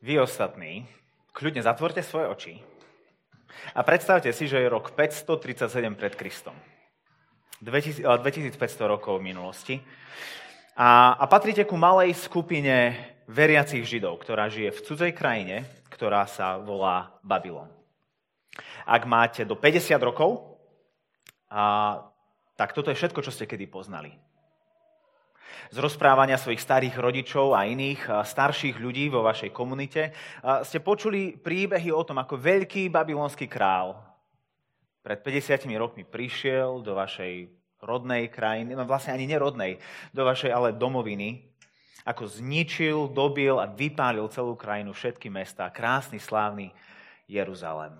Vy ostatní, kľudne zatvorte svoje oči a predstavte si, že je rok 537 pred Kristom. 2500 rokov minulosti. A, a patríte ku malej skupine veriacich Židov, ktorá žije v cudzej krajine, ktorá sa volá Babylon. Ak máte do 50 rokov, a, tak toto je všetko, čo ste kedy poznali z rozprávania svojich starých rodičov a iných starších ľudí vo vašej komunite, ste počuli príbehy o tom, ako veľký babylonský král pred 50 rokmi prišiel do vašej rodnej krajiny, no vlastne ani nerodnej, do vašej ale domoviny, ako zničil, dobil a vypálil celú krajinu, všetky mesta, krásny, slávny Jeruzalém.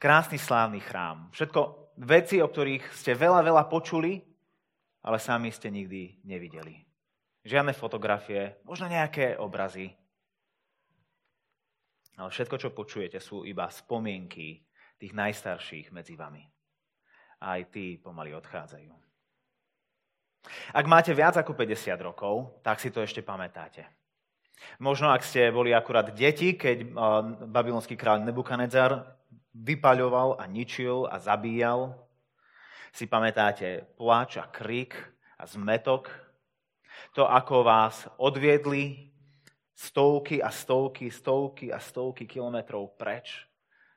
Krásny, slávny chrám. Všetko veci, o ktorých ste veľa, veľa počuli, ale sami ste nikdy nevideli. Žiadne fotografie, možno nejaké obrazy. Ale všetko, čo počujete, sú iba spomienky tých najstarších medzi vami. A aj tí pomaly odchádzajú. Ak máte viac ako 50 rokov, tak si to ešte pamätáte. Možno ak ste boli akurát deti, keď babylonský kráľ Nebukadnezar vypaľoval a ničil a zabíjal, si pamätáte pláč a krik a zmetok to, ako vás odviedli stovky a stovky, stovky a stovky kilometrov preč.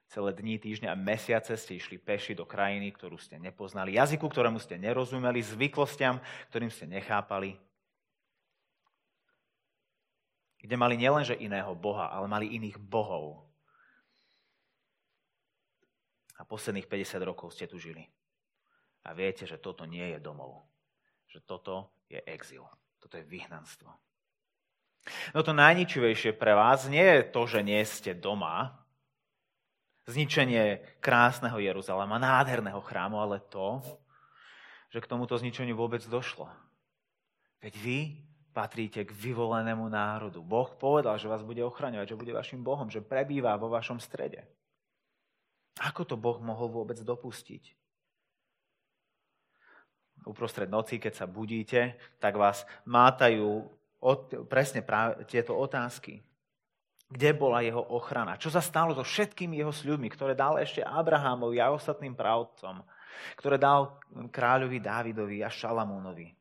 Celé dní, týždňa a mesiace ste išli peši do krajiny, ktorú ste nepoznali, jazyku, ktorému ste nerozumeli, zvyklostiam, ktorým ste nechápali. Kde mali nielenže iného Boha, ale mali iných bohov. A posledných 50 rokov ste tu žili. A viete, že toto nie je domov. Že toto je exil. Toto je vyhnanstvo. No to najničivejšie pre vás nie je to, že nie ste doma, zničenie krásneho Jeruzalema, nádherného chrámu, ale to, že k tomuto zničeniu vôbec došlo. Veď vy patríte k vyvolenému národu. Boh povedal, že vás bude ochraňovať, že bude vašim Bohom, že prebýva vo vašom strede. Ako to Boh mohol vôbec dopustiť? Uprostred noci, keď sa budíte, tak vás mátajú od, presne práve tieto otázky. Kde bola jeho ochrana? Čo sa stalo so všetkými jeho sľubmi, ktoré dal ešte Abrahamovi a ostatným pravdcom, ktoré dal kráľovi Dávidovi a Šalamúnovi?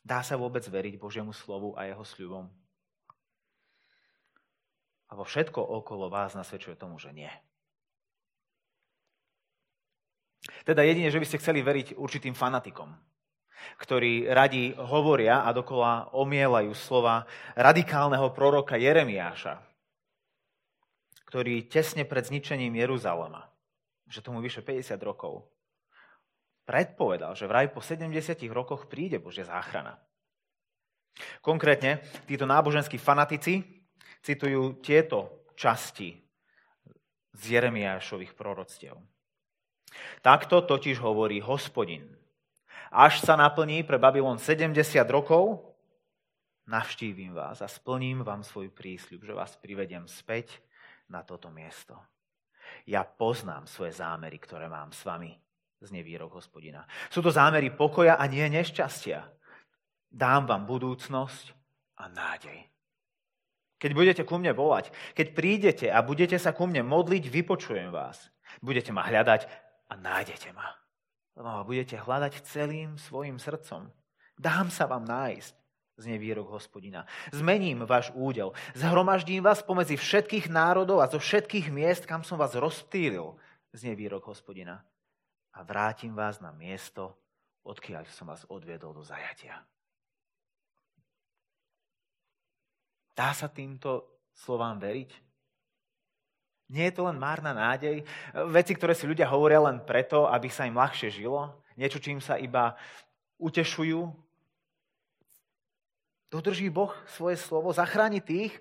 Dá sa vôbec veriť Božiemu slovu a jeho sľubom? A vo všetko okolo vás nasvedčuje tomu, že nie. Teda jedine, že by ste chceli veriť určitým fanatikom, ktorí radi hovoria a dokola omielajú slova radikálneho proroka Jeremiáša, ktorý tesne pred zničením Jeruzalema, že tomu vyše 50 rokov, predpovedal, že vraj po 70 rokoch príde Božia záchrana. Konkrétne títo náboženskí fanatici citujú tieto časti z Jeremiášových proroctiev. Takto totiž hovorí hospodin. Až sa naplní pre Babylon 70 rokov, navštívim vás a splním vám svoj prísľub, že vás privediem späť na toto miesto. Ja poznám svoje zámery, ktoré mám s vami, znie výrok hospodina. Sú to zámery pokoja a nie nešťastia. Dám vám budúcnosť a nádej. Keď budete ku mne volať, keď prídete a budete sa ku mne modliť, vypočujem vás. Budete ma hľadať a nájdete ma. Lebo ma budete hľadať celým svojim srdcom. Dám sa vám nájsť, znie výrok hospodina. Zmením váš údel. Zhromaždím vás pomedzi všetkých národov a zo všetkých miest, kam som vás rozptýlil, znie výrok hospodina. A vrátim vás na miesto, odkiaľ som vás odviedol do zajatia. Dá sa týmto slovám veriť? Nie je to len márna nádej? Veci, ktoré si ľudia hovoria len preto, aby sa im ľahšie žilo? Niečo, čím sa iba utešujú? Dodrží Boh svoje slovo? Zachráni tých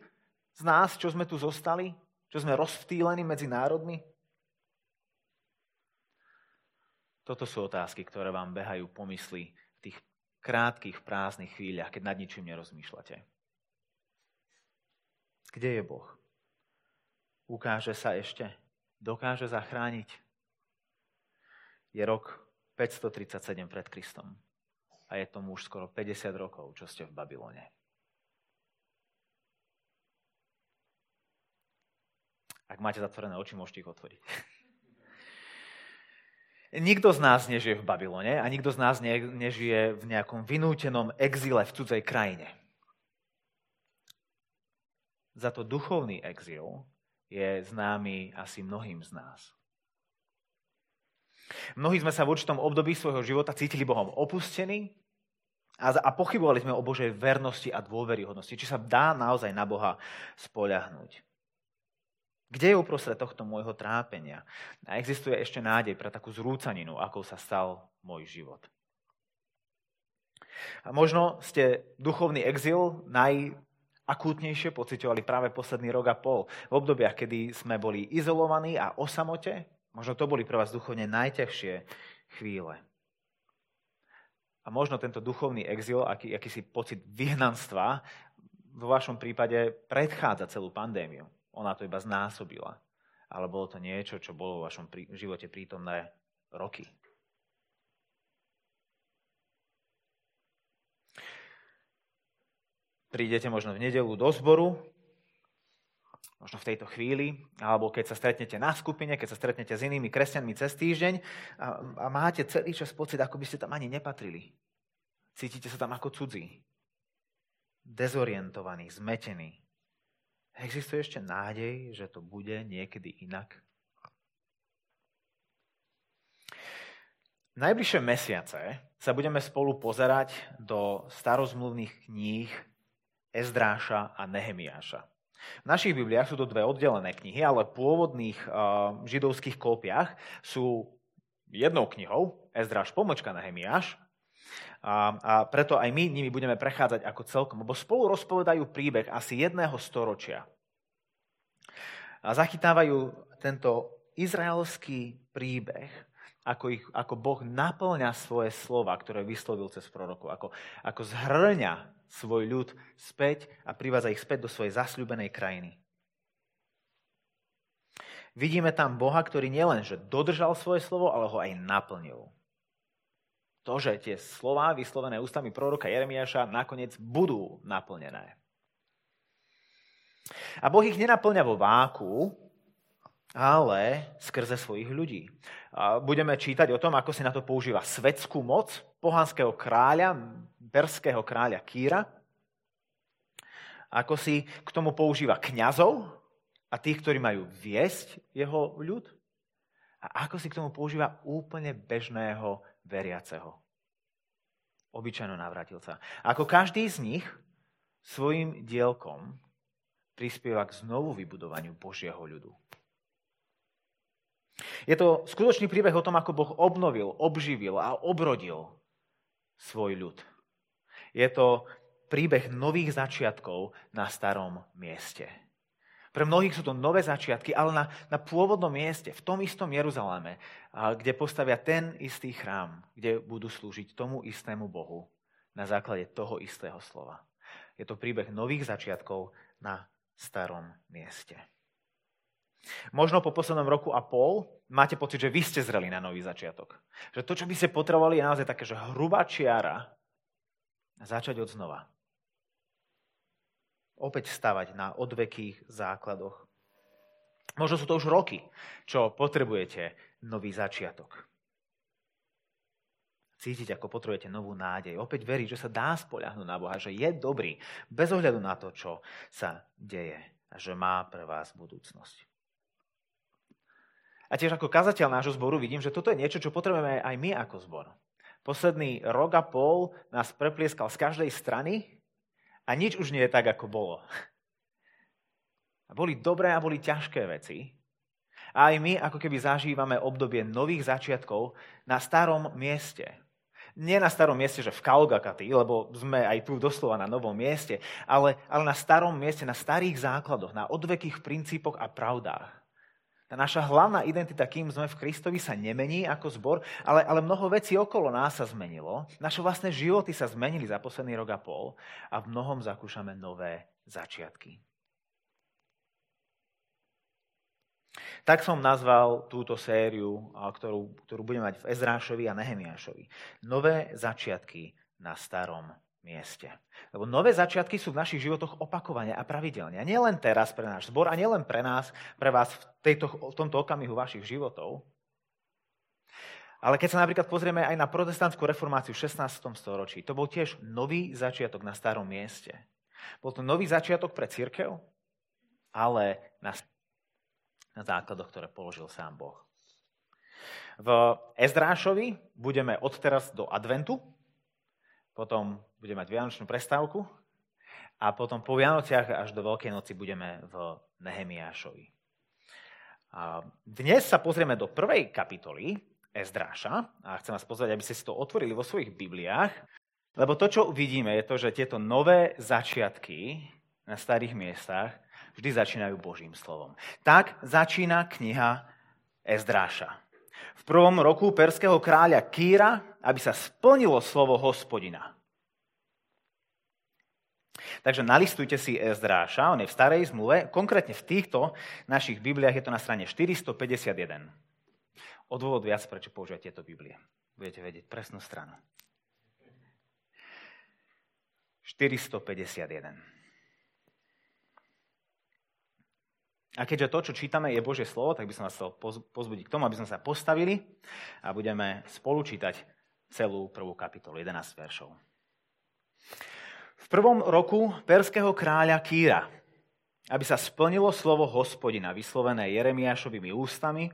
z nás, čo sme tu zostali? Čo sme rozvtýlení medzi národmi? Toto sú otázky, ktoré vám behajú po mysli v tých krátkých, prázdnych chvíľach, keď nad ničím nerozmýšľate. Kde je Boh? ukáže sa ešte, dokáže zachrániť. Je rok 537 pred Kristom a je tomu už skoro 50 rokov, čo ste v Babylone. Ak máte zatvorené oči, môžete ich otvoriť. nikto z nás nežije v Babylone a nikto z nás ne, nežije v nejakom vynútenom exíle v cudzej krajine. Za to duchovný exil je známy asi mnohým z nás. Mnohí sme sa v určitom období svojho života cítili Bohom opustení a, pochybovali sme o Božej vernosti a dôveryhodnosti. Či sa dá naozaj na Boha spoľahnúť. Kde je uprostred tohto môjho trápenia? A existuje ešte nádej pre takú zrúcaninu, ako sa stal môj život. A možno ste duchovný exil najakútnejšie pocitovali práve posledný rok a pol. V obdobiach, kedy sme boli izolovaní a o samote, možno to boli pre vás duchovne najťažšie chvíle. A možno tento duchovný exil, aký, akýsi pocit vyhnanstva, vo vašom prípade predchádza celú pandémiu. Ona to iba znásobila. Ale bolo to niečo, čo bolo vo vašom živote prítomné roky. Prídete možno v nedelu do zboru, možno v tejto chvíli, alebo keď sa stretnete na skupine, keď sa stretnete s inými kresťanmi cez týždeň a, a máte celý čas pocit, ako by ste tam ani nepatrili. Cítite sa tam ako cudzí, dezorientovaní, zmetení. Existuje ešte nádej, že to bude niekedy inak? Najbližšie mesiace sa budeme spolu pozerať do starozmluvných kníh Ezdráša a Nehemiáša. V našich Bibliách sú to dve oddelené knihy, ale v pôvodných uh, židovských kópiách sú jednou knihou, Ezdráš pomočka Nehemiáš, a, a preto aj my nimi budeme prechádzať ako celkom, lebo spolu rozpovedajú príbeh asi jedného storočia. A zachytávajú tento izraelský príbeh, ako, ich, ako Boh naplňa svoje slova, ktoré vyslovil cez prorokov, ako, ako zhrňa svoj ľud späť a privádza ich späť do svojej zasľúbenej krajiny. Vidíme tam Boha, ktorý nielen, že dodržal svoje slovo, ale ho aj naplnil to, že tie slová vyslovené ústami proroka Jeremiáša nakoniec budú naplnené. A Boh ich nenaplňa vo váku, ale skrze svojich ľudí. Budeme čítať o tom, ako si na to používa svetskú moc pohanského kráľa, berského kráľa Kýra, ako si k tomu používa kňazov a tých, ktorí majú viesť jeho ľud, a ako si k tomu používa úplne bežného veriaceho. Obyčajno navratilca. Ako každý z nich svojim dielkom prispieva k znovu vybudovaniu Božieho ľudu. Je to skutočný príbeh o tom, ako Boh obnovil, obživil a obrodil svoj ľud. Je to príbeh nových začiatkov na starom mieste. Pre mnohých sú to nové začiatky, ale na, na pôvodnom mieste, v tom istom Jeruzaleme, kde postavia ten istý chrám, kde budú slúžiť tomu istému Bohu na základe toho istého slova. Je to príbeh nových začiatkov na starom mieste. Možno po poslednom roku a pol máte pocit, že vy ste zreli na nový začiatok. Že to, čo by ste potrebovali, je naozaj také, že hrubá čiara a začať od znova opäť stavať na odvekých základoch. Možno sú to už roky, čo potrebujete nový začiatok. Cítiť, ako potrebujete novú nádej. Opäť veriť, že sa dá spoľahnúť na Boha, že je dobrý, bez ohľadu na to, čo sa deje a že má pre vás budúcnosť. A tiež ako kazateľ nášho zboru vidím, že toto je niečo, čo potrebujeme aj my ako zbor. Posledný rok a pol nás preplieskal z každej strany a nič už nie je tak, ako bolo. A boli dobré a boli ťažké veci. A aj my ako keby zažívame obdobie nových začiatkov na starom mieste. Nie na starom mieste, že v Kalgakaty, lebo sme aj tu doslova na novom mieste, ale, ale na starom mieste, na starých základoch, na odvekých princípoch a pravdách. Tá naša hlavná identita, kým sme v Kristovi, sa nemení ako zbor, ale, ale mnoho vecí okolo nás sa zmenilo. Naše vlastné životy sa zmenili za posledný rok a pol a v mnohom zakúšame nové začiatky. Tak som nazval túto sériu, ktorú, ktorú budeme mať v Ezrášovi a Nehemiášovi. Nové začiatky na starom mieste. Lebo nové začiatky sú v našich životoch opakovane a pravidelne. A nielen teraz pre náš zbor, a nielen pre nás, pre vás v, tejto, v tomto okamihu vašich životov. Ale keď sa napríklad pozrieme aj na protestantskú reformáciu v 16. storočí, to bol tiež nový začiatok na starom mieste. Bol to nový začiatok pre církev, ale na, na základoch, ktoré položil sám Boh. V Ezdrášovi budeme odteraz do adventu, potom budeme mať Vianočnú prestávku a potom po Vianociach až do Veľkej noci budeme v Nehemiášovi. Dnes sa pozrieme do prvej kapitoly Ezdráša a chcem vás pozvať, aby ste si to otvorili vo svojich Bibliách, lebo to, čo uvidíme, je to, že tieto nové začiatky na starých miestach vždy začínajú Božím slovom. Tak začína kniha Ezdráša v prvom roku perského kráľa Kýra, aby sa splnilo slovo hospodina. Takže nalistujte si Ezdráša, on je v starej zmluve, konkrétne v týchto našich Bibliách je to na strane 451. Odôvod viac, prečo používate tieto Biblie. Budete vedieť presnú stranu. 451. A keďže to, čo čítame, je Božie slovo, tak by som vás chcel pozbudiť k tomu, aby sme sa postavili a budeme spolu čítať celú prvú kapitolu, 11 veršov. V prvom roku perského kráľa Kýra, aby sa splnilo slovo hospodina, vyslovené Jeremiášovými ústami,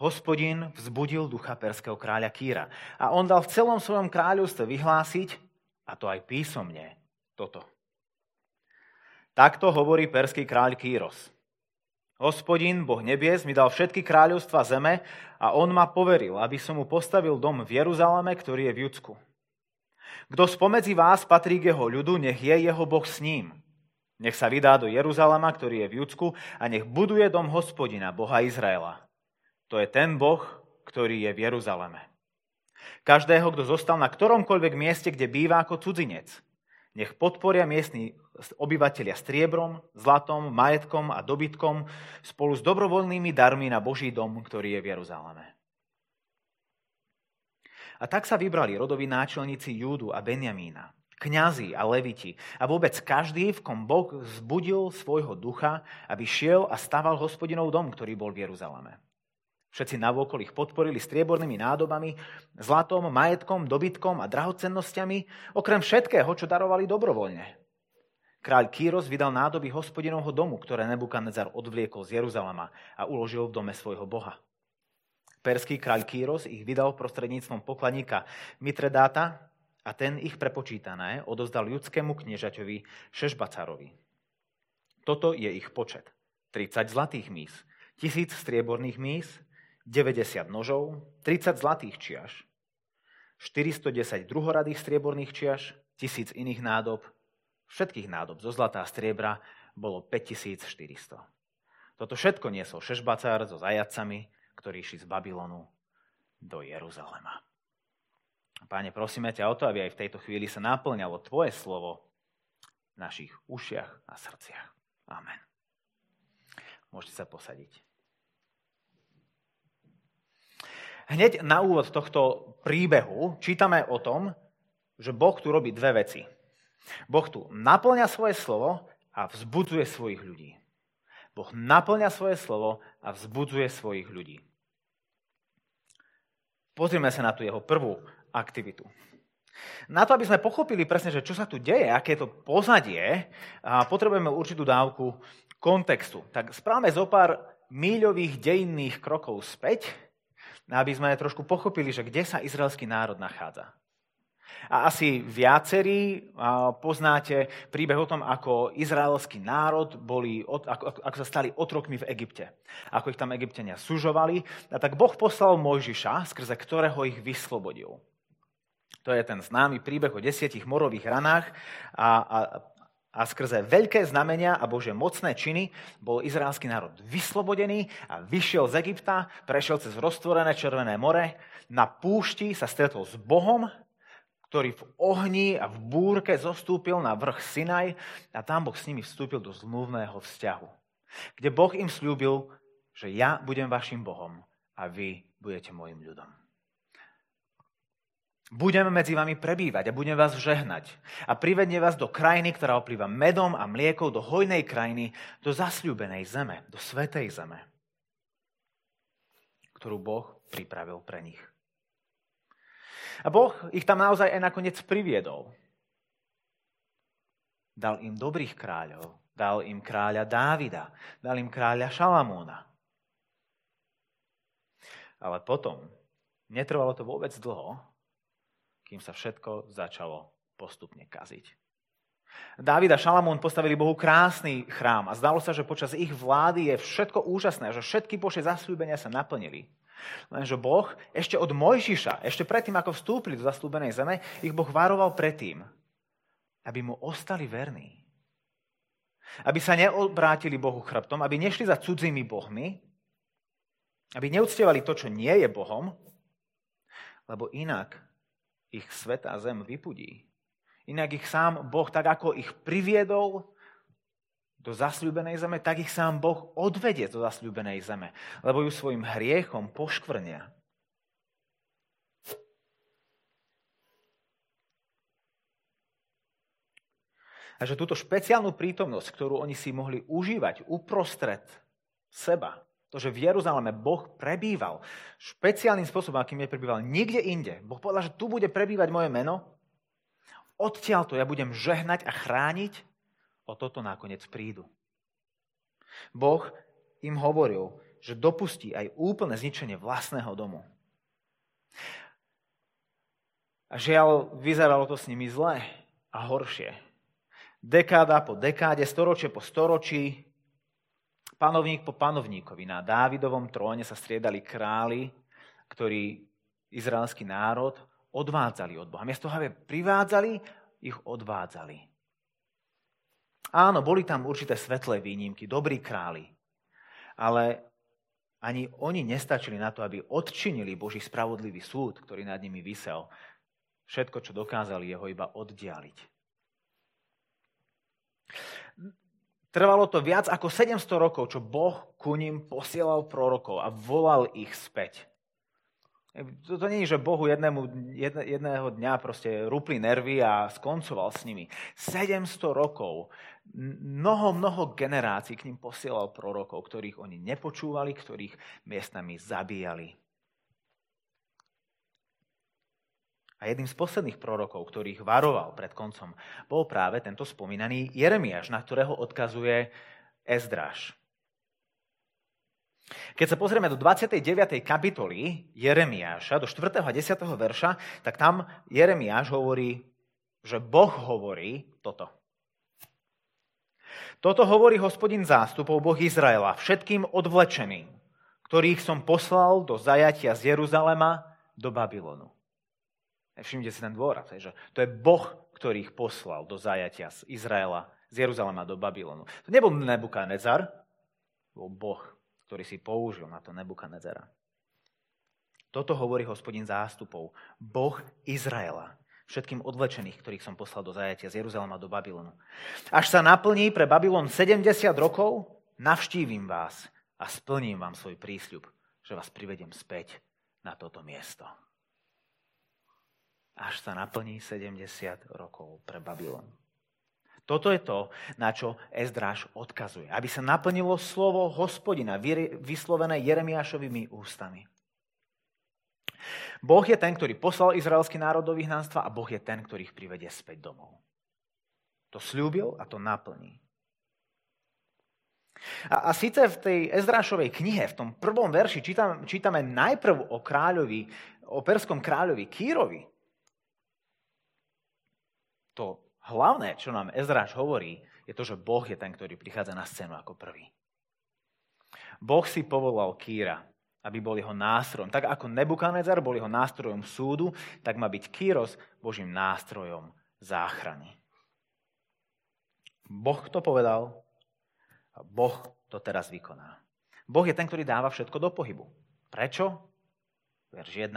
hospodin vzbudil ducha perského kráľa Kýra. A on dal v celom svojom kráľovstve vyhlásiť, a to aj písomne, toto. Takto hovorí perský kráľ Kýros. Hospodin, Boh nebies, mi dal všetky kráľovstva zeme a on ma poveril, aby som mu postavil dom v Jeruzaleme, ktorý je v Judsku. Kto spomedzi vás patrí k jeho ľudu, nech je jeho Boh s ním. Nech sa vydá do Jeruzalema, ktorý je v Judsku a nech buduje dom hospodina, Boha Izraela. To je ten Boh, ktorý je v Jeruzaleme. Každého, kto zostal na ktoromkoľvek mieste, kde býva ako cudzinec, nech podporia miestni obyvateľia striebrom, zlatom, majetkom a dobytkom spolu s dobrovoľnými darmi na Boží dom, ktorý je v Jeruzaleme. A tak sa vybrali rodoví náčelníci Júdu a Benjamína, kňazi a leviti a vôbec každý, v kom Boh zbudil svojho ducha, aby šiel a staval hospodinov dom, ktorý bol v Jeruzaleme. Všetci navokol ich podporili striebornými nádobami, zlatom, majetkom, dobytkom a drahocennosťami, okrem všetkého, čo darovali dobrovoľne. Kráľ Kýros vydal nádoby hospodinovho domu, ktoré Nebukadnezar odvliekol z Jeruzalema a uložil v dome svojho boha. Perský kráľ Kýros ich vydal prostredníctvom pokladníka Mitredáta a ten ich prepočítané odozdal judskému kniežaťovi Šešbacarovi. Toto je ich počet. 30 zlatých mís, tisíc strieborných mís, 90 nožov, 30 zlatých čiaž, 410 druhoradých strieborných čiaž, tisíc iných nádob, všetkých nádob zo zlata a striebra bolo 5400. Toto všetko niesol Šešbacár so zajacami, ktorí išli z Babylonu do Jeruzalema. Páne, prosíme ťa o to, aby aj v tejto chvíli sa naplňalo Tvoje slovo v našich ušiach a srdciach. Amen. Môžete sa posadiť. Hneď na úvod tohto príbehu čítame o tom, že Boh tu robí dve veci. Boh tu naplňa svoje slovo a vzbudzuje svojich ľudí. Boh naplňa svoje slovo a vzbudzuje svojich ľudí. Pozrime sa na tú jeho prvú aktivitu. Na to, aby sme pochopili presne, že čo sa tu deje, aké je to pozadie, potrebujeme určitú dávku kontextu. Tak správame zo pár míľových dejinných krokov späť aby sme trošku pochopili, že kde sa izraelský národ nachádza. A asi viacerí poznáte príbeh o tom, ako izraelský národ boli, ako, ako sa stali otrokmi v Egypte. Ako ich tam egyptiania sužovali. A tak Boh poslal Mojžiša, skrze ktorého ich vyslobodil. To je ten známy príbeh o desiatich morových ranách a, a a skrze veľké znamenia a Bože mocné činy bol izraelský národ vyslobodený a vyšiel z Egypta, prešiel cez roztvorené Červené more, na púšti sa stretol s Bohom, ktorý v ohni a v búrke zostúpil na vrch Sinaj a tam Boh s nimi vstúpil do zmluvného vzťahu, kde Boh im slúbil, že ja budem vašim Bohom a vy budete môjim ľudom. Budeme medzi vami prebývať a budeme vás žehnať. A privedne vás do krajiny, ktorá oplýva medom a mliekou, do hojnej krajiny, do zasľúbenej zeme, do svetej zeme, ktorú Boh pripravil pre nich. A Boh ich tam naozaj aj nakoniec priviedol. Dal im dobrých kráľov, dal im kráľa Dávida, dal im kráľa Šalamúna. Ale potom, netrvalo to vôbec dlho, kým sa všetko začalo postupne kaziť. Dávid a Šalamún postavili Bohu krásny chrám a zdalo sa, že počas ich vlády je všetko úžasné, že všetky Božie zasľúbenia sa naplnili. Lenže Boh ešte od Mojžiša, ešte predtým, ako vstúpili do zaslúbenej zeme, ich Boh varoval predtým, aby mu ostali verní. Aby sa neobrátili Bohu chrbtom, aby nešli za cudzími bohmi, aby neúctievali to, čo nie je Bohom, lebo inak ich svetá zem vypudí. Inak ich sám Boh, tak ako ich priviedol do zasľúbenej zeme, tak ich sám Boh odvedie do zasľúbenej zeme, lebo ju svojim hriechom poškvrnia. A že túto špeciálnu prítomnosť, ktorú oni si mohli užívať uprostred seba, to, že v Jeruzaleme Boh prebýval špeciálnym spôsobom, akým je prebýval nikde inde. Boh povedal, že tu bude prebývať moje meno. Odtiaľ to ja budem žehnať a chrániť. O toto nakoniec prídu. Boh im hovoril, že dopustí aj úplné zničenie vlastného domu. A žiaľ, vyzeralo to s nimi zle a horšie. Dekáda po dekáde, storočie po storočí, panovník po panovníkovi. Na Dávidovom tróne sa striedali králi, ktorí izraelský národ odvádzali od Boha. Miesto aby privádzali, ich odvádzali. Áno, boli tam určité svetlé výnimky, dobrí králi, ale ani oni nestačili na to, aby odčinili Boží spravodlivý súd, ktorý nad nimi vysel. Všetko, čo dokázali, jeho iba oddialiť. Trvalo to viac ako 700 rokov, čo Boh ku ním posielal prorokov a volal ich späť. To, to nie je, že Bohu jednému, jedne, jedného dňa proste rúpli nervy a skoncoval s nimi. 700 rokov, mnoho, mnoho generácií k ním posielal prorokov, ktorých oni nepočúvali, ktorých miestami zabíjali. A jedným z posledných prorokov, ktorých varoval pred koncom, bol práve tento spomínaný Jeremiáš, na ktorého odkazuje Ezdráš. Keď sa pozrieme do 29. kapitoly Jeremiáša, do 4. a 10. verša, tak tam Jeremiáš hovorí, že Boh hovorí toto. Toto hovorí hospodin zástupov, Boh Izraela, všetkým odvlečeným, ktorých som poslal do zajatia z Jeruzalema do Babylonu. Všimnite si ten dôraz, že to je Boh, ktorý ich poslal do zajatia z Izraela, z Jeruzalema do Babylonu. To nebol Nebukadnezar, bol Boh, ktorý si použil na to Nebukadnezara. Toto hovorí hospodin zástupov. Boh Izraela. Všetkým odvlečených, ktorých som poslal do zajatia z Jeruzalema do Babylonu. Až sa naplní pre Babylon 70 rokov, navštívim vás a splním vám svoj prísľub, že vás privedem späť na toto miesto až sa naplní 70 rokov pre Babylon. Toto je to, na čo Ezdráž odkazuje. Aby sa naplnilo slovo hospodina, vyslovené Jeremiášovými ústami. Boh je ten, ktorý poslal izraelský národ do vyhnanstva a Boh je ten, ktorý ich privedie späť domov. To slúbil a to naplní. A, a síce v tej Ezdrášovej knihe, v tom prvom verši, čítame, čítame najprv o kráľovi, o perskom kráľovi Kýrovi, to hlavné, čo nám Ezráš hovorí, je to, že Boh je ten, ktorý prichádza na scénu ako prvý. Boh si povolal Kýra, aby bol jeho nástrojom. Tak ako Nebukadnezar bol jeho nástrojom súdu, tak má byť Kýros Božím nástrojom záchrany. Boh to povedal a Boh to teraz vykoná. Boh je ten, ktorý dáva všetko do pohybu. Prečo? Verš 1.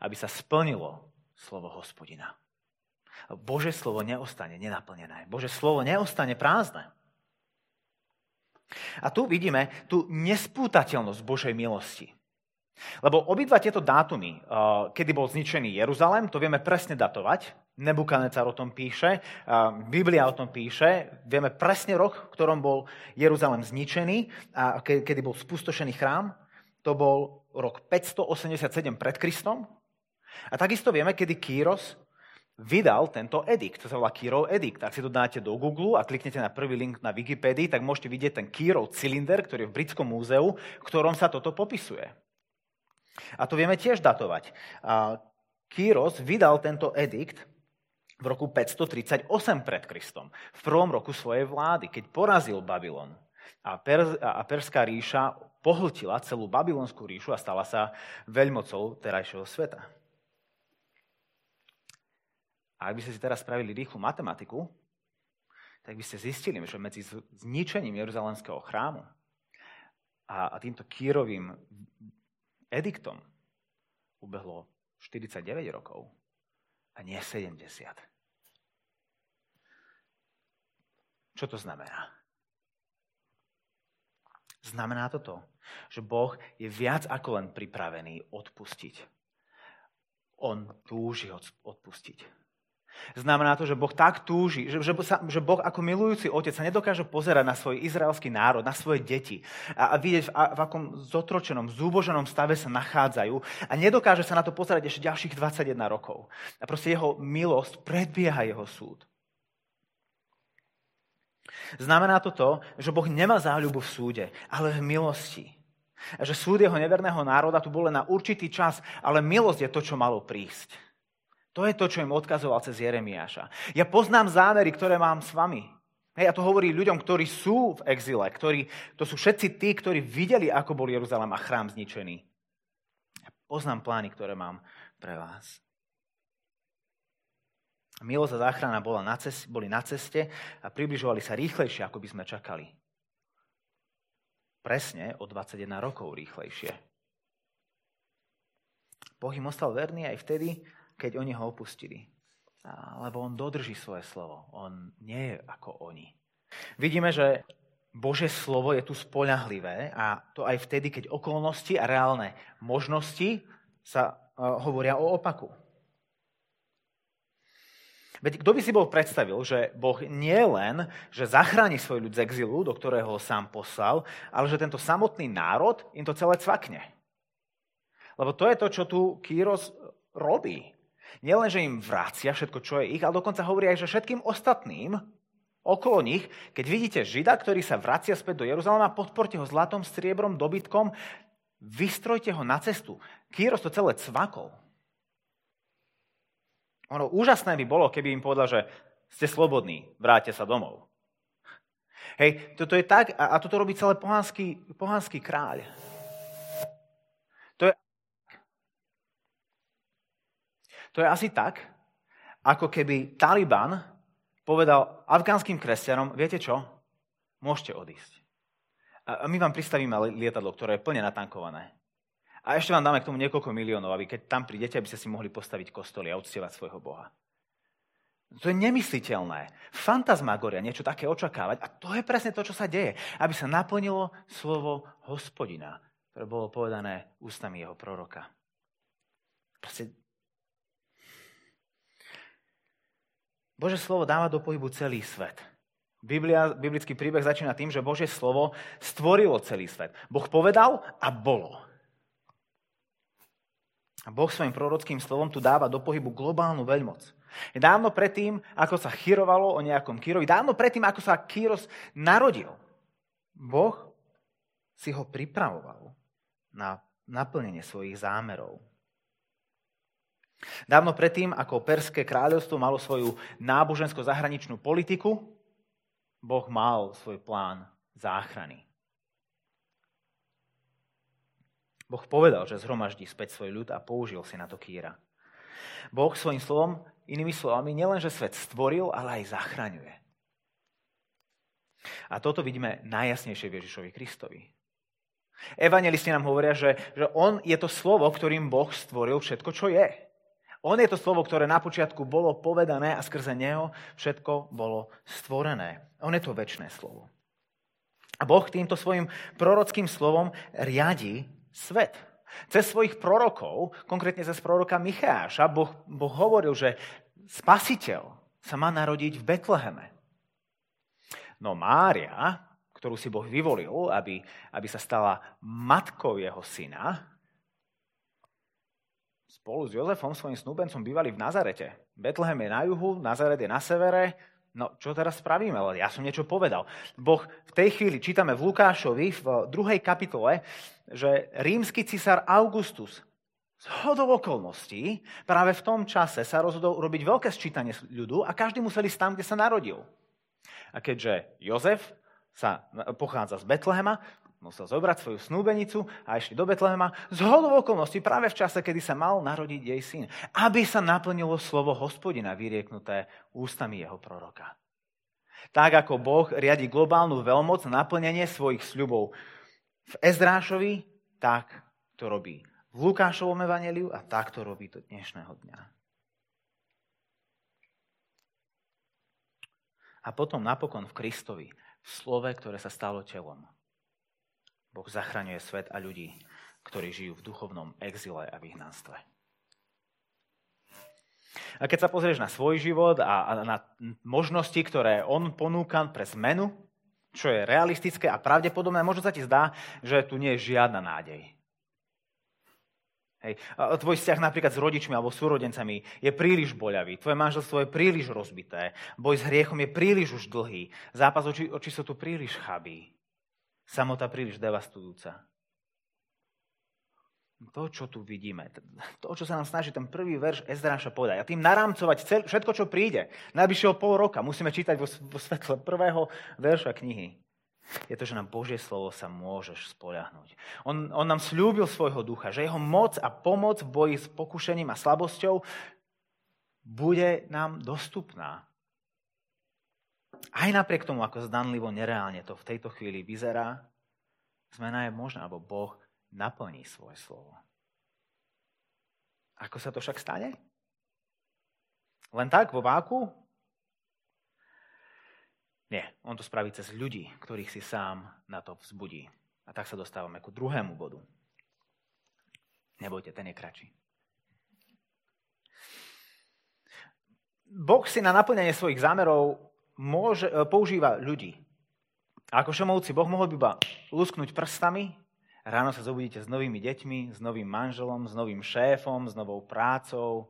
Aby sa splnilo slovo hospodina. Bože slovo neostane nenaplnené. Bože slovo neostane prázdne. A tu vidíme tú nespútateľnosť Božej milosti. Lebo obidva tieto dátumy, kedy bol zničený Jeruzalém, to vieme presne datovať. Nebukanecar o tom píše, Biblia o tom píše, vieme presne rok, v ktorom bol Jeruzalém zničený a kedy bol spustošený chrám. To bol rok 587 pred Kristom. A takisto vieme, kedy Kýros vydal tento edikt. To sa volá Kírov edikt. Ak si to dáte do Google a kliknete na prvý link na Wikipedii, tak môžete vidieť ten Kírov cylinder, ktorý je v Britskom múzeu, v ktorom sa toto popisuje. A to vieme tiež datovať. Kýros vydal tento edikt v roku 538 pred Kristom, v prvom roku svojej vlády, keď porazil Babylon. A, per, a Perská ríša pohltila celú babylonskú ríšu a stala sa veľmocou terajšieho sveta. A ak by ste si teraz spravili rýchlu matematiku, tak by ste zistili, že medzi zničením Jeruzalemského chrámu a, a týmto Kýrovým ediktom ubehlo 49 rokov a nie 70. Čo to znamená? Znamená to to, že Boh je viac ako len pripravený odpustiť. On túži odpustiť. Znamená to, že Boh tak túži, že, že, sa, že Boh ako milujúci otec sa nedokáže pozerať na svoj izraelský národ, na svoje deti a, a vidieť, v, a, v akom zotročenom, zúboženom stave sa nachádzajú a nedokáže sa na to pozerať ešte ďalších 21 rokov. A proste jeho milosť predbieha jeho súd. Znamená to to, že Boh nemá záľubu v súde, ale v milosti. A že súd jeho neverného národa tu bol len na určitý čas, ale milosť je to, čo malo prísť. To je to, čo im odkazoval cez Jeremiáša. Ja poznám zámery, ktoré mám s vami. Hej, a to hovorí ľuďom, ktorí sú v exile, ktorí, to sú všetci tí, ktorí videli, ako bol Jeruzalém a chrám zničený. Ja poznám plány, ktoré mám pre vás. Milosť a záchrana bola na ceste, boli na ceste a približovali sa rýchlejšie, ako by sme čakali. Presne o 21 rokov rýchlejšie. Boh im ostal verný aj vtedy, keď oni ho opustili. Lebo on dodrží svoje slovo. On nie je ako oni. Vidíme, že Bože slovo je tu spoľahlivé a to aj vtedy, keď okolnosti a reálne možnosti sa uh, hovoria o opaku. Veď kto by si bol predstavil, že Boh nie len, že zachráni svoj ľud z exilu, do ktorého ho sám poslal, ale že tento samotný národ im to celé cvakne. Lebo to je to, čo tu Kýros robí. Nielen, im vracia všetko, čo je ich, ale dokonca hovorí aj, že všetkým ostatným okolo nich, keď vidíte Žida, ktorý sa vracia späť do Jeruzalema, podporte ho zlatom, striebrom, dobytkom, vystrojte ho na cestu. Kýros to celé cvakol. Ono úžasné by bolo, keby im povedal, že ste slobodní, vráte sa domov. Hej, toto je tak, a, a toto robí celé pohanský, pohanský kráľ. To je asi tak, ako keby Taliban povedal afgánskym kresťanom, viete čo, môžete odísť. A my vám pristavíme lietadlo, ktoré je plne natankované. A ešte vám dáme k tomu niekoľko miliónov, aby keď tam prídete, aby ste si mohli postaviť kostoly a uctievať svojho Boha. To je nemysliteľné. Fantasmagoria, niečo také očakávať. A to je presne to, čo sa deje. Aby sa naplnilo slovo hospodina, ktoré bolo povedané ústami jeho proroka. Proste Bože slovo dáva do pohybu celý svet. Biblia, biblický príbeh začína tým, že Bože slovo stvorilo celý svet. Boh povedal a bolo. A Boh svojim prorockým slovom tu dáva do pohybu globálnu veľmoc. Dávno predtým, ako sa chyrovalo o nejakom Kyrovi, dávno predtým, ako sa Kyros narodil, Boh si ho pripravoval na naplnenie svojich zámerov. Dávno predtým, ako Perské kráľovstvo malo svoju nábožensko-zahraničnú politiku, Boh mal svoj plán záchrany. Boh povedal, že zhromaždí späť svoj ľud a použil si na to Kýra. Boh svojim slovom, inými slovami, nielenže svet stvoril, ale aj zachraňuje. A toto vidíme najjasnejšie v Ježišovi Kristovi. Evangelisti nám hovoria, že, že on je to slovo, ktorým Boh stvoril všetko, čo je. On je to slovo, ktoré na počiatku bolo povedané a skrze neho všetko bolo stvorené. On je to väčšné slovo. A Boh týmto svojim prorockým slovom riadi svet. Cez svojich prorokov, konkrétne cez proroka Micháša, boh, boh hovoril, že spasiteľ sa má narodiť v Betleheme. No Mária, ktorú si Boh vyvolil, aby, aby sa stala matkou jeho syna, spolu s Jozefom, svojim snúbencom, bývali v Nazarete. Betlehem je na juhu, Nazaret je na severe. No, čo teraz spravíme? Ale ja som niečo povedal. Boh v tej chvíli, čítame v Lukášovi, v druhej kapitole, že rímsky cisár Augustus z hodov okolností práve v tom čase sa rozhodol urobiť veľké sčítanie ľudu a každý musel ísť tam, kde sa narodil. A keďže Jozef sa pochádza z Betlehema, musel zobrať svoju snúbenicu a išli do Betlehema z hodov okolností práve v čase, kedy sa mal narodiť jej syn, aby sa naplnilo slovo hospodina vyrieknuté ústami jeho proroka. Tak ako Boh riadi globálnu veľmoc na naplnenie svojich sľubov v Ezdrášovi, tak to robí v Lukášovom evaneliu a tak to robí do dnešného dňa. A potom napokon v Kristovi, v slove, ktoré sa stalo telom. Boh zachraňuje svet a ľudí, ktorí žijú v duchovnom exile a vyhnanstve. A keď sa pozrieš na svoj život a na možnosti, ktoré on ponúka pre zmenu, čo je realistické a pravdepodobné, možno sa ti zdá, že tu nie je žiadna nádej. Hej. A tvoj vzťah napríklad s rodičmi alebo súrodencami je príliš boľavý. Tvoje manželstvo je príliš rozbité. Boj s hriechom je príliš už dlhý. Zápas oči, oči sú tu príliš chabí. Samota príliš devastujúca. To, čo tu vidíme, to, čo sa nám snaží ten prvý verš Ezdráša povedať a tým narámcovať cel, všetko, čo príde, najbližšieho pol roka, musíme čítať vo, vo svetle prvého verša knihy, je to, že na Božie slovo sa môžeš spoľahnúť. On, on nám slúbil svojho ducha, že jeho moc a pomoc v boji s pokušením a slabosťou bude nám dostupná. Aj napriek tomu, ako zdanlivo nereálne to v tejto chvíli vyzerá, zmena je možná, alebo Boh naplní svoje slovo. Ako sa to však stane? Len tak, vo váku? Nie, on to spraví cez ľudí, ktorých si sám na to vzbudí. A tak sa dostávame ku druhému bodu. Nebojte, ten je kratší. Boh si na naplňanie svojich zámerov môže, e, používa ľudí. A ako šomovci, Boh mohol by iba lusknúť prstami, ráno sa zobudíte s novými deťmi, s novým manželom, s novým šéfom, s novou prácou.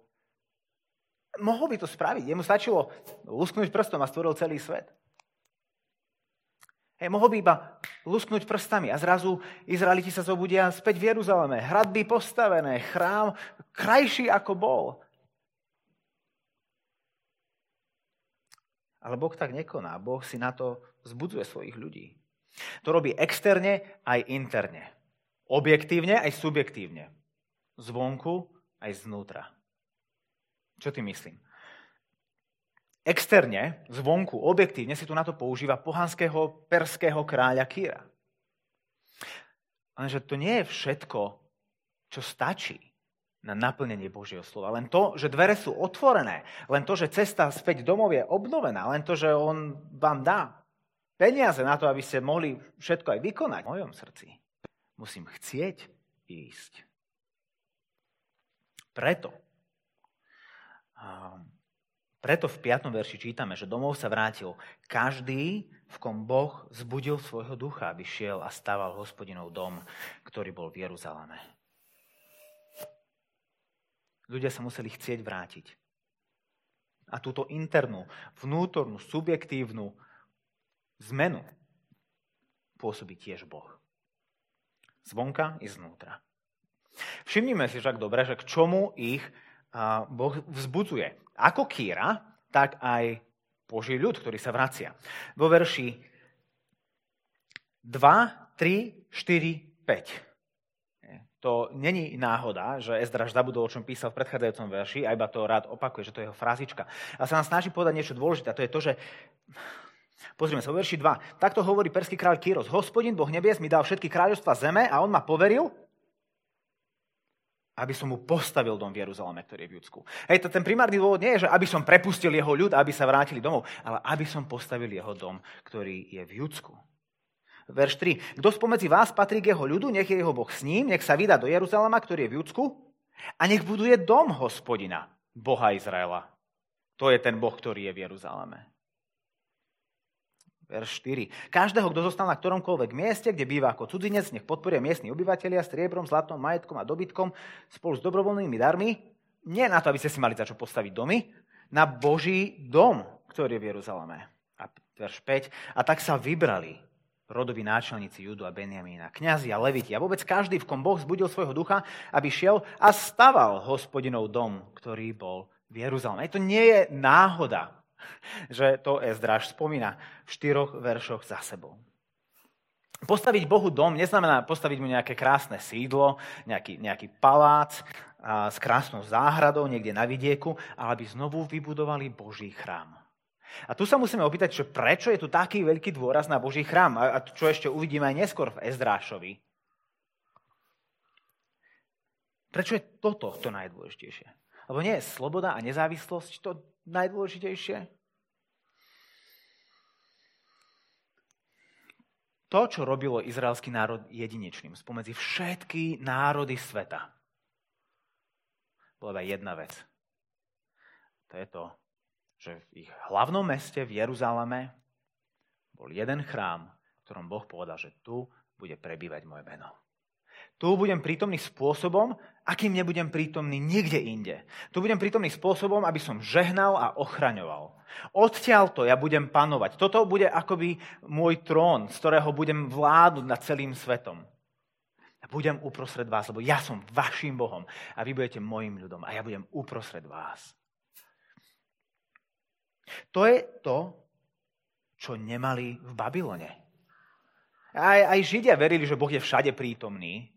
Mohol by to spraviť. Jemu stačilo lusknúť prstom a stvoril celý svet. Hej, mohol by iba lusknúť prstami a zrazu Izraeliti sa zobudia späť v Jeruzaleme. Hradby postavené, chrám krajší ako bol. Ale Boh tak nekoná. Boh si na to vzbudzuje svojich ľudí. To robí externe aj interne. Objektívne aj subjektívne. Zvonku aj znútra. Čo ty myslím? externe, zvonku, objektívne si tu na to používa pohanského perského kráľa Kýra. Lenže to nie je všetko, čo stačí na naplnenie Božieho slova. Len to, že dvere sú otvorené, len to, že cesta späť domov je obnovená, len to, že on vám dá peniaze na to, aby ste mohli všetko aj vykonať v mojom srdci. Musím chcieť ísť. Preto um, preto v 5. verši čítame, že domov sa vrátil každý, v kom Boh zbudil svojho ducha, aby šiel a stával hospodinov dom, ktorý bol v Jeruzaleme. Ľudia sa museli chcieť vrátiť. A túto internú, vnútornú, subjektívnu zmenu pôsobí tiež Boh. Zvonka i znútra. Všimnime si však dobre, že k čomu ich Boh vzbudzuje. Ako Kýra, tak aj Boží ľud, ktorý sa vracia. Vo verši 2, 3, 4, 5. To není náhoda, že Ezdraž zabudol, o čom písal v predchádzajúcom verši, a iba to rád opakuje, že to je jeho frázička. A sa nám snaží povedať niečo dôležité, a to je to, že Pozrieme sa, vo verši 2. Takto hovorí perský kráľ Kyros. Hospodin, Boh nebies, mi dal všetky kráľovstva zeme a on ma poveril, aby som mu postavil dom v Jeruzaleme, ktorý je v Judsku. Hej, to ten primárny dôvod nie je, že aby som prepustil jeho ľud, aby sa vrátili domov, ale aby som postavil jeho dom, ktorý je v Judsku. Verš 3. Kto spomedzi vás patrí k jeho ľudu, nech je jeho Boh s ním, nech sa vydá do Jeruzalema, ktorý je v Judsku, a nech buduje dom hospodina, Boha Izraela. To je ten Boh, ktorý je v Jeruzaleme. Verš 4. Každého, kto zostal na ktoromkoľvek mieste, kde býva ako cudzinec, nech podporia miestni obyvateľia striebrom, zlatom, majetkom a dobytkom spolu s dobrovoľnými darmi. Nie na to, aby ste si mali za čo postaviť domy, na Boží dom, ktorý je v Jeruzaleme. A verš 5. A tak sa vybrali rodoví náčelníci Judu a Benjamína, kňazi a leviti a vôbec každý, v kom Boh zbudil svojho ducha, aby šiel a staval hospodinov dom, ktorý bol v Jeruzaleme. To nie je náhoda, že to Ezdráž spomína v štyroch veršoch za sebou. Postaviť Bohu dom neznamená postaviť mu nejaké krásne sídlo, nejaký, nejaký palác a, s krásnou záhradou niekde na vidieku, ale aby znovu vybudovali Boží chrám. A tu sa musíme opýtať, že prečo je tu taký veľký dôraz na Boží chrám. A, čo ešte uvidíme aj neskôr v Ezdrášovi. Prečo je toto to najdôležitejšie? Lebo nie je sloboda a nezávislosť to najdôležitejšie? To, čo robilo izraelský národ jedinečným spomedzi všetky národy sveta, bola iba jedna vec. To je to, že v ich hlavnom meste, v Jeruzaleme, bol jeden chrám, v ktorom Boh povedal, že tu bude prebývať moje meno. Tu budem prítomný spôsobom, akým nebudem prítomný nikde inde. Tu budem prítomný spôsobom, aby som žehnal a ochraňoval. Odtiaľ to ja budem panovať. Toto bude akoby môj trón, z ktorého budem vládnuť nad celým svetom. A budem uprostred vás, lebo ja som vašim Bohom a vy budete mojim ľudom a ja budem uprostred vás. To je to, čo nemali v Babylone. Aj, aj Židia verili, že Boh je všade prítomný,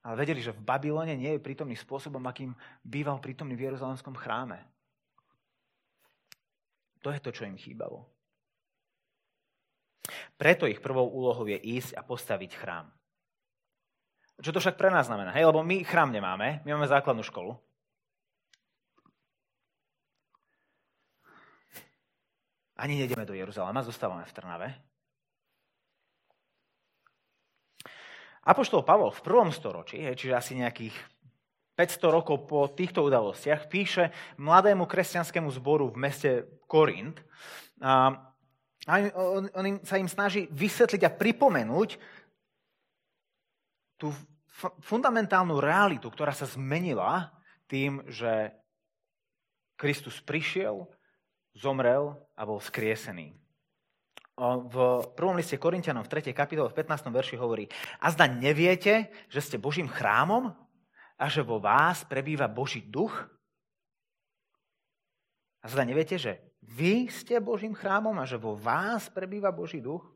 ale vedeli, že v Babylone nie je prítomný spôsobom, akým býval prítomný v Jeruzalemskom chráme. To je to, čo im chýbalo. Preto ich prvou úlohou je ísť a postaviť chrám. Čo to však pre nás znamená? Hej, lebo my chrám nemáme, my máme základnú školu. Ani nejdeme do Jeruzalema, zostávame v Trnave. Apoštol Pavol v prvom storočí, čiže asi nejakých 500 rokov po týchto udalostiach, píše mladému kresťanskému zboru v meste Korint. A on, on sa im snaží vysvetliť a pripomenúť tú fundamentálnu realitu, ktorá sa zmenila tým, že Kristus prišiel, zomrel a bol skriesený v prvom liste Korintianom v 3. kapitole v 15. verši hovorí A zda neviete, že ste Božím chrámom a že vo vás prebýva Boží duch? A zda neviete, že vy ste Božím chrámom a že vo vás prebýva Boží duch?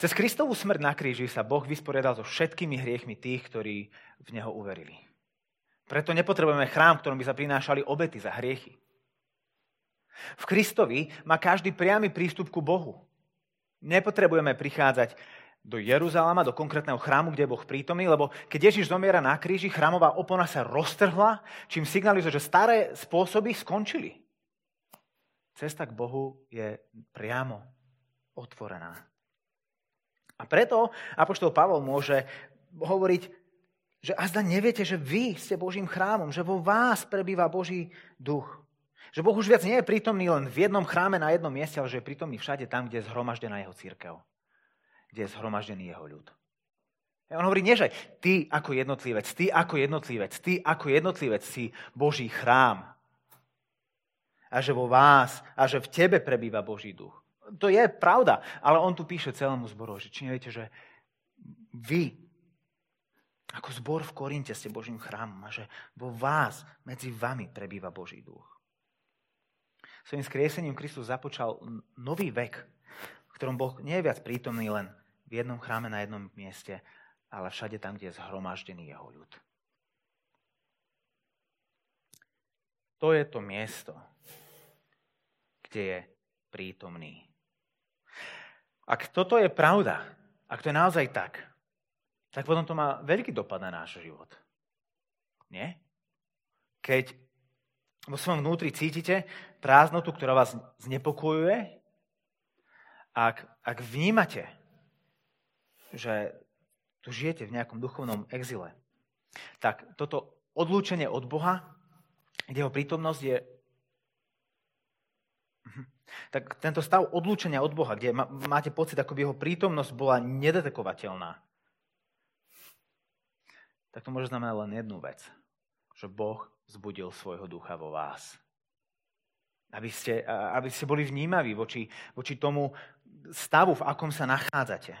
Cez Kristovú smrť na kríži sa Boh vysporiadal so všetkými hriechmi tých, ktorí v Neho uverili. Preto nepotrebujeme chrám, ktorom by sa prinášali obety za hriechy. V Kristovi má každý priamy prístup ku Bohu. Nepotrebujeme prichádzať do Jeruzalema, do konkrétneho chrámu, kde je Boh prítomný, lebo keď Ježiš zomiera na kríži, chrámová opona sa roztrhla, čím signalizuje, že staré spôsoby skončili. Cesta k Bohu je priamo otvorená. A preto Apoštol Pavol môže hovoriť, že azda neviete, že vy ste Božím chrámom, že vo vás prebýva Boží duch. Že Boh už viac nie je prítomný len v jednom chráme na jednom mieste, ale že je prítomný všade tam, kde je zhromaždená jeho církev. Kde je zhromaždený jeho ľud. A on hovorí, nie, že ty ako jednotlivec, ty ako jednotlivec, ty ako jednotlivec si Boží chrám. A že vo vás, a že v tebe prebýva Boží duch. To je pravda, ale on tu píše celému zboru, že či neviete, že vy ako zbor v Korinte ste Božím chrámom a že vo vás, medzi vami prebýva Boží duch. Svojím skriesením Kristus započal nový vek, v ktorom Boh nie je viac prítomný len v jednom chráme na jednom mieste, ale všade tam, kde je zhromaždený jeho ľud. To je to miesto, kde je prítomný. Ak toto je pravda, ak to je naozaj tak, tak potom to má veľký dopad na náš život. Nie? Keď vo svojom vnútri cítite prázdnotu, ktorá vás znepokojuje ak, ak vnímate, že tu žijete v nejakom duchovnom exile, tak toto odlúčenie od Boha, kde jeho prítomnosť je mhm. tak tento stav odlúčenia od Boha, kde máte pocit, ako by jeho prítomnosť bola nedetekovateľná, tak to môže znamenať len jednu vec. Že Boh zbudil svojho ducha vo vás. Aby ste, aby ste boli vnímaví voči, voči tomu stavu, v akom sa nachádzate.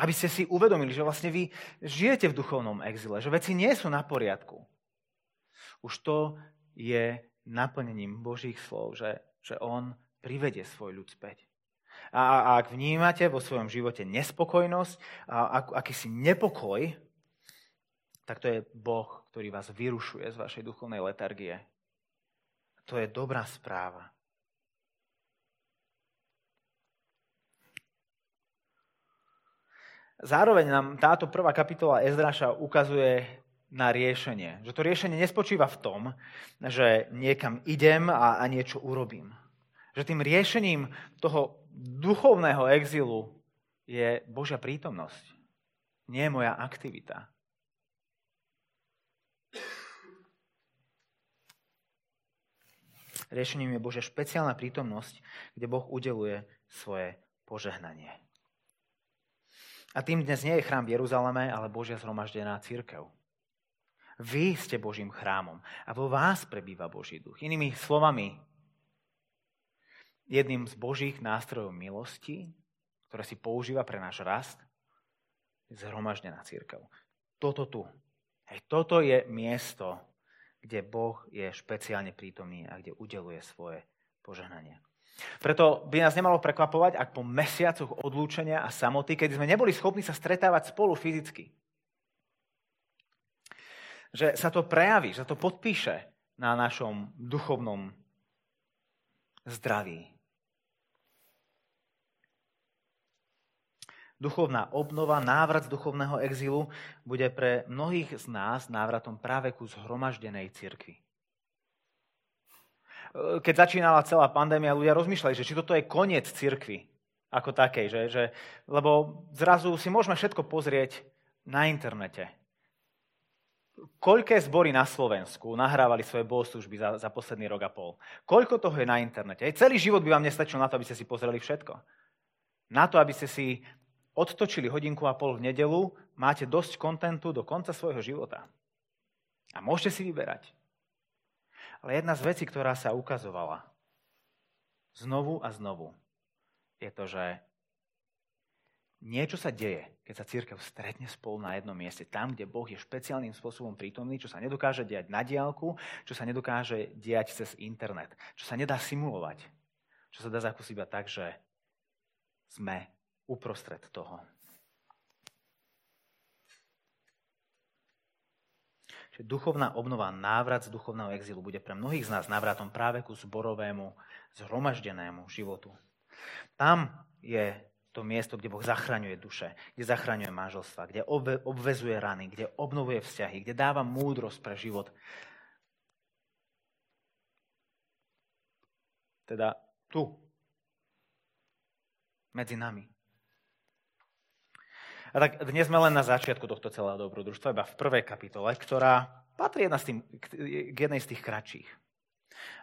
Aby ste si uvedomili, že vlastne vy žijete v duchovnom exile, že veci nie sú na poriadku. Už to je naplnením Božích slov, že, že On privedie svoj ľud späť. A, a ak vnímate vo svojom živote nespokojnosť a ak, akýsi nepokoj, tak to je Boh, ktorý vás vyrušuje z vašej duchovnej letargie. To je dobrá správa. Zároveň nám táto prvá kapitola Ezraša ukazuje na riešenie. Že to riešenie nespočíva v tom, že niekam idem a, a niečo urobím. Že tým riešením toho duchovného exilu je Božia prítomnosť. Nie moja aktivita. Riešením je Božia špeciálna prítomnosť, kde Boh udeluje svoje požehnanie. A tým dnes nie je chrám v Jeruzaleme, ale Božia zhromaždená církev. Vy ste Božím chrámom a vo vás prebýva Boží duch. Inými slovami, jedným z Božích nástrojov milosti, ktoré si používa pre náš rast, je zhromaždená církev. Toto tu. Hej, toto je miesto, kde Boh je špeciálne prítomný a kde udeluje svoje požehnanie. Preto by nás nemalo prekvapovať, ak po mesiacoch odlúčenia a samoty, keď sme neboli schopní sa stretávať spolu fyzicky, že sa to prejaví, že to podpíše na našom duchovnom zdraví. Duchovná obnova, návrat z duchovného exilu bude pre mnohých z nás návratom práve ku zhromaždenej cirkvi keď začínala celá pandémia, ľudia rozmýšľali, že či toto je koniec cirkvy ako takej, že, že, lebo zrazu si môžeme všetko pozrieť na internete. Koľké zbory na Slovensku nahrávali svoje bohoslužby za, za posledný rok a pol? Koľko toho je na internete? Aj celý život by vám nestačil na to, aby ste si pozreli všetko. Na to, aby ste si odtočili hodinku a pol v nedelu, máte dosť kontentu do konca svojho života. A môžete si vyberať. Ale jedna z vecí, ktorá sa ukazovala znovu a znovu, je to, že niečo sa deje, keď sa církev stretne spolu na jednom mieste, tam, kde Boh je špeciálnym spôsobom prítomný, čo sa nedokáže diať na diálku, čo sa nedokáže diať cez internet, čo sa nedá simulovať, čo sa dá zakúsiť iba tak, že sme uprostred toho. že duchovná obnova, návrat z duchovného exilu bude pre mnohých z nás návratom práve ku zborovému, zhromaždenému životu. Tam je to miesto, kde Boh zachraňuje duše, kde zachraňuje manželstva, kde obvezuje rany, kde obnovuje vzťahy, kde dáva múdrosť pre život. Teda tu, medzi nami. A tak dnes sme len na začiatku tohto celého dobrodružstva, iba v prvej kapitole, ktorá patrí jedna z tým, k jednej z tých kratších.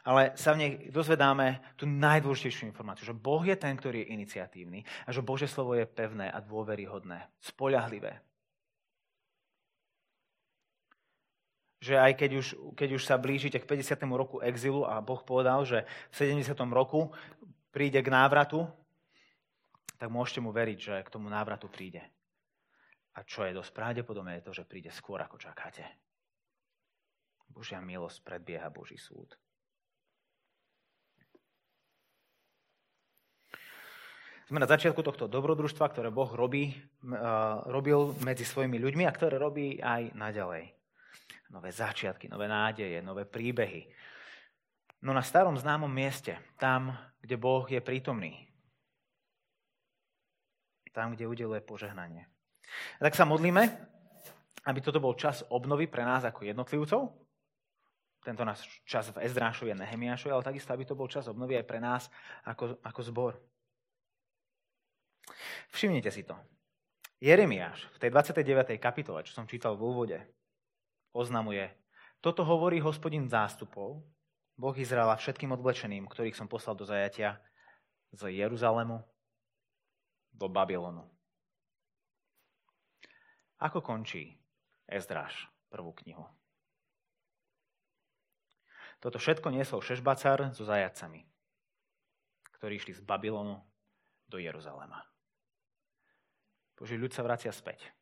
Ale sa v nej dozvedáme tú najdôležitejšiu informáciu, že Boh je ten, ktorý je iniciatívny a že Bože slovo je pevné a dôveryhodné, spoľahlivé. Že aj keď už, keď už sa blížite k 50. roku exilu a Boh povedal, že v 70. roku príde k návratu, tak môžete mu veriť, že k tomu návratu príde. A čo je dosť pravdepodobné, je to, že príde skôr, ako čakáte. Božia milosť predbieha Boží súd. Sme na začiatku tohto dobrodružstva, ktoré Boh robí, robil medzi svojimi ľuďmi a ktoré robí aj naďalej. Nové začiatky, nové nádeje, nové príbehy. No na starom známom mieste, tam, kde Boh je prítomný. Tam, kde udeluje požehnanie. A tak sa modlíme, aby toto bol čas obnovy pre nás ako jednotlivcov. Tento náš čas v Ezdrášovi a Nehemiášovi, ale takisto, aby to bol čas obnovy aj pre nás ako, ako zbor. Všimnite si to. Jeremiáš v tej 29. kapitole, čo som čítal v úvode, oznamuje, toto hovorí hospodin zástupov, Boh Izraela všetkým odblečeným, ktorých som poslal do zajatia z Jeruzalemu do Babylonu. Ako končí Ezdráš prvú knihu? Toto všetko niesol Šešbacar so zajacami, ktorí išli z Babylonu do Jeruzalema. Boží ľud sa vracia späť.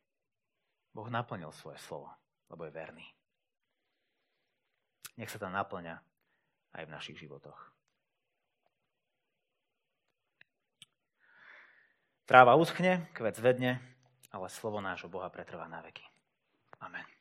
Boh naplnil svoje slovo, lebo je verný. Nech sa to naplňa aj v našich životoch. Tráva uschne, kvec vedne, ale slovo nášho Boha pretrvá na veky. Amen.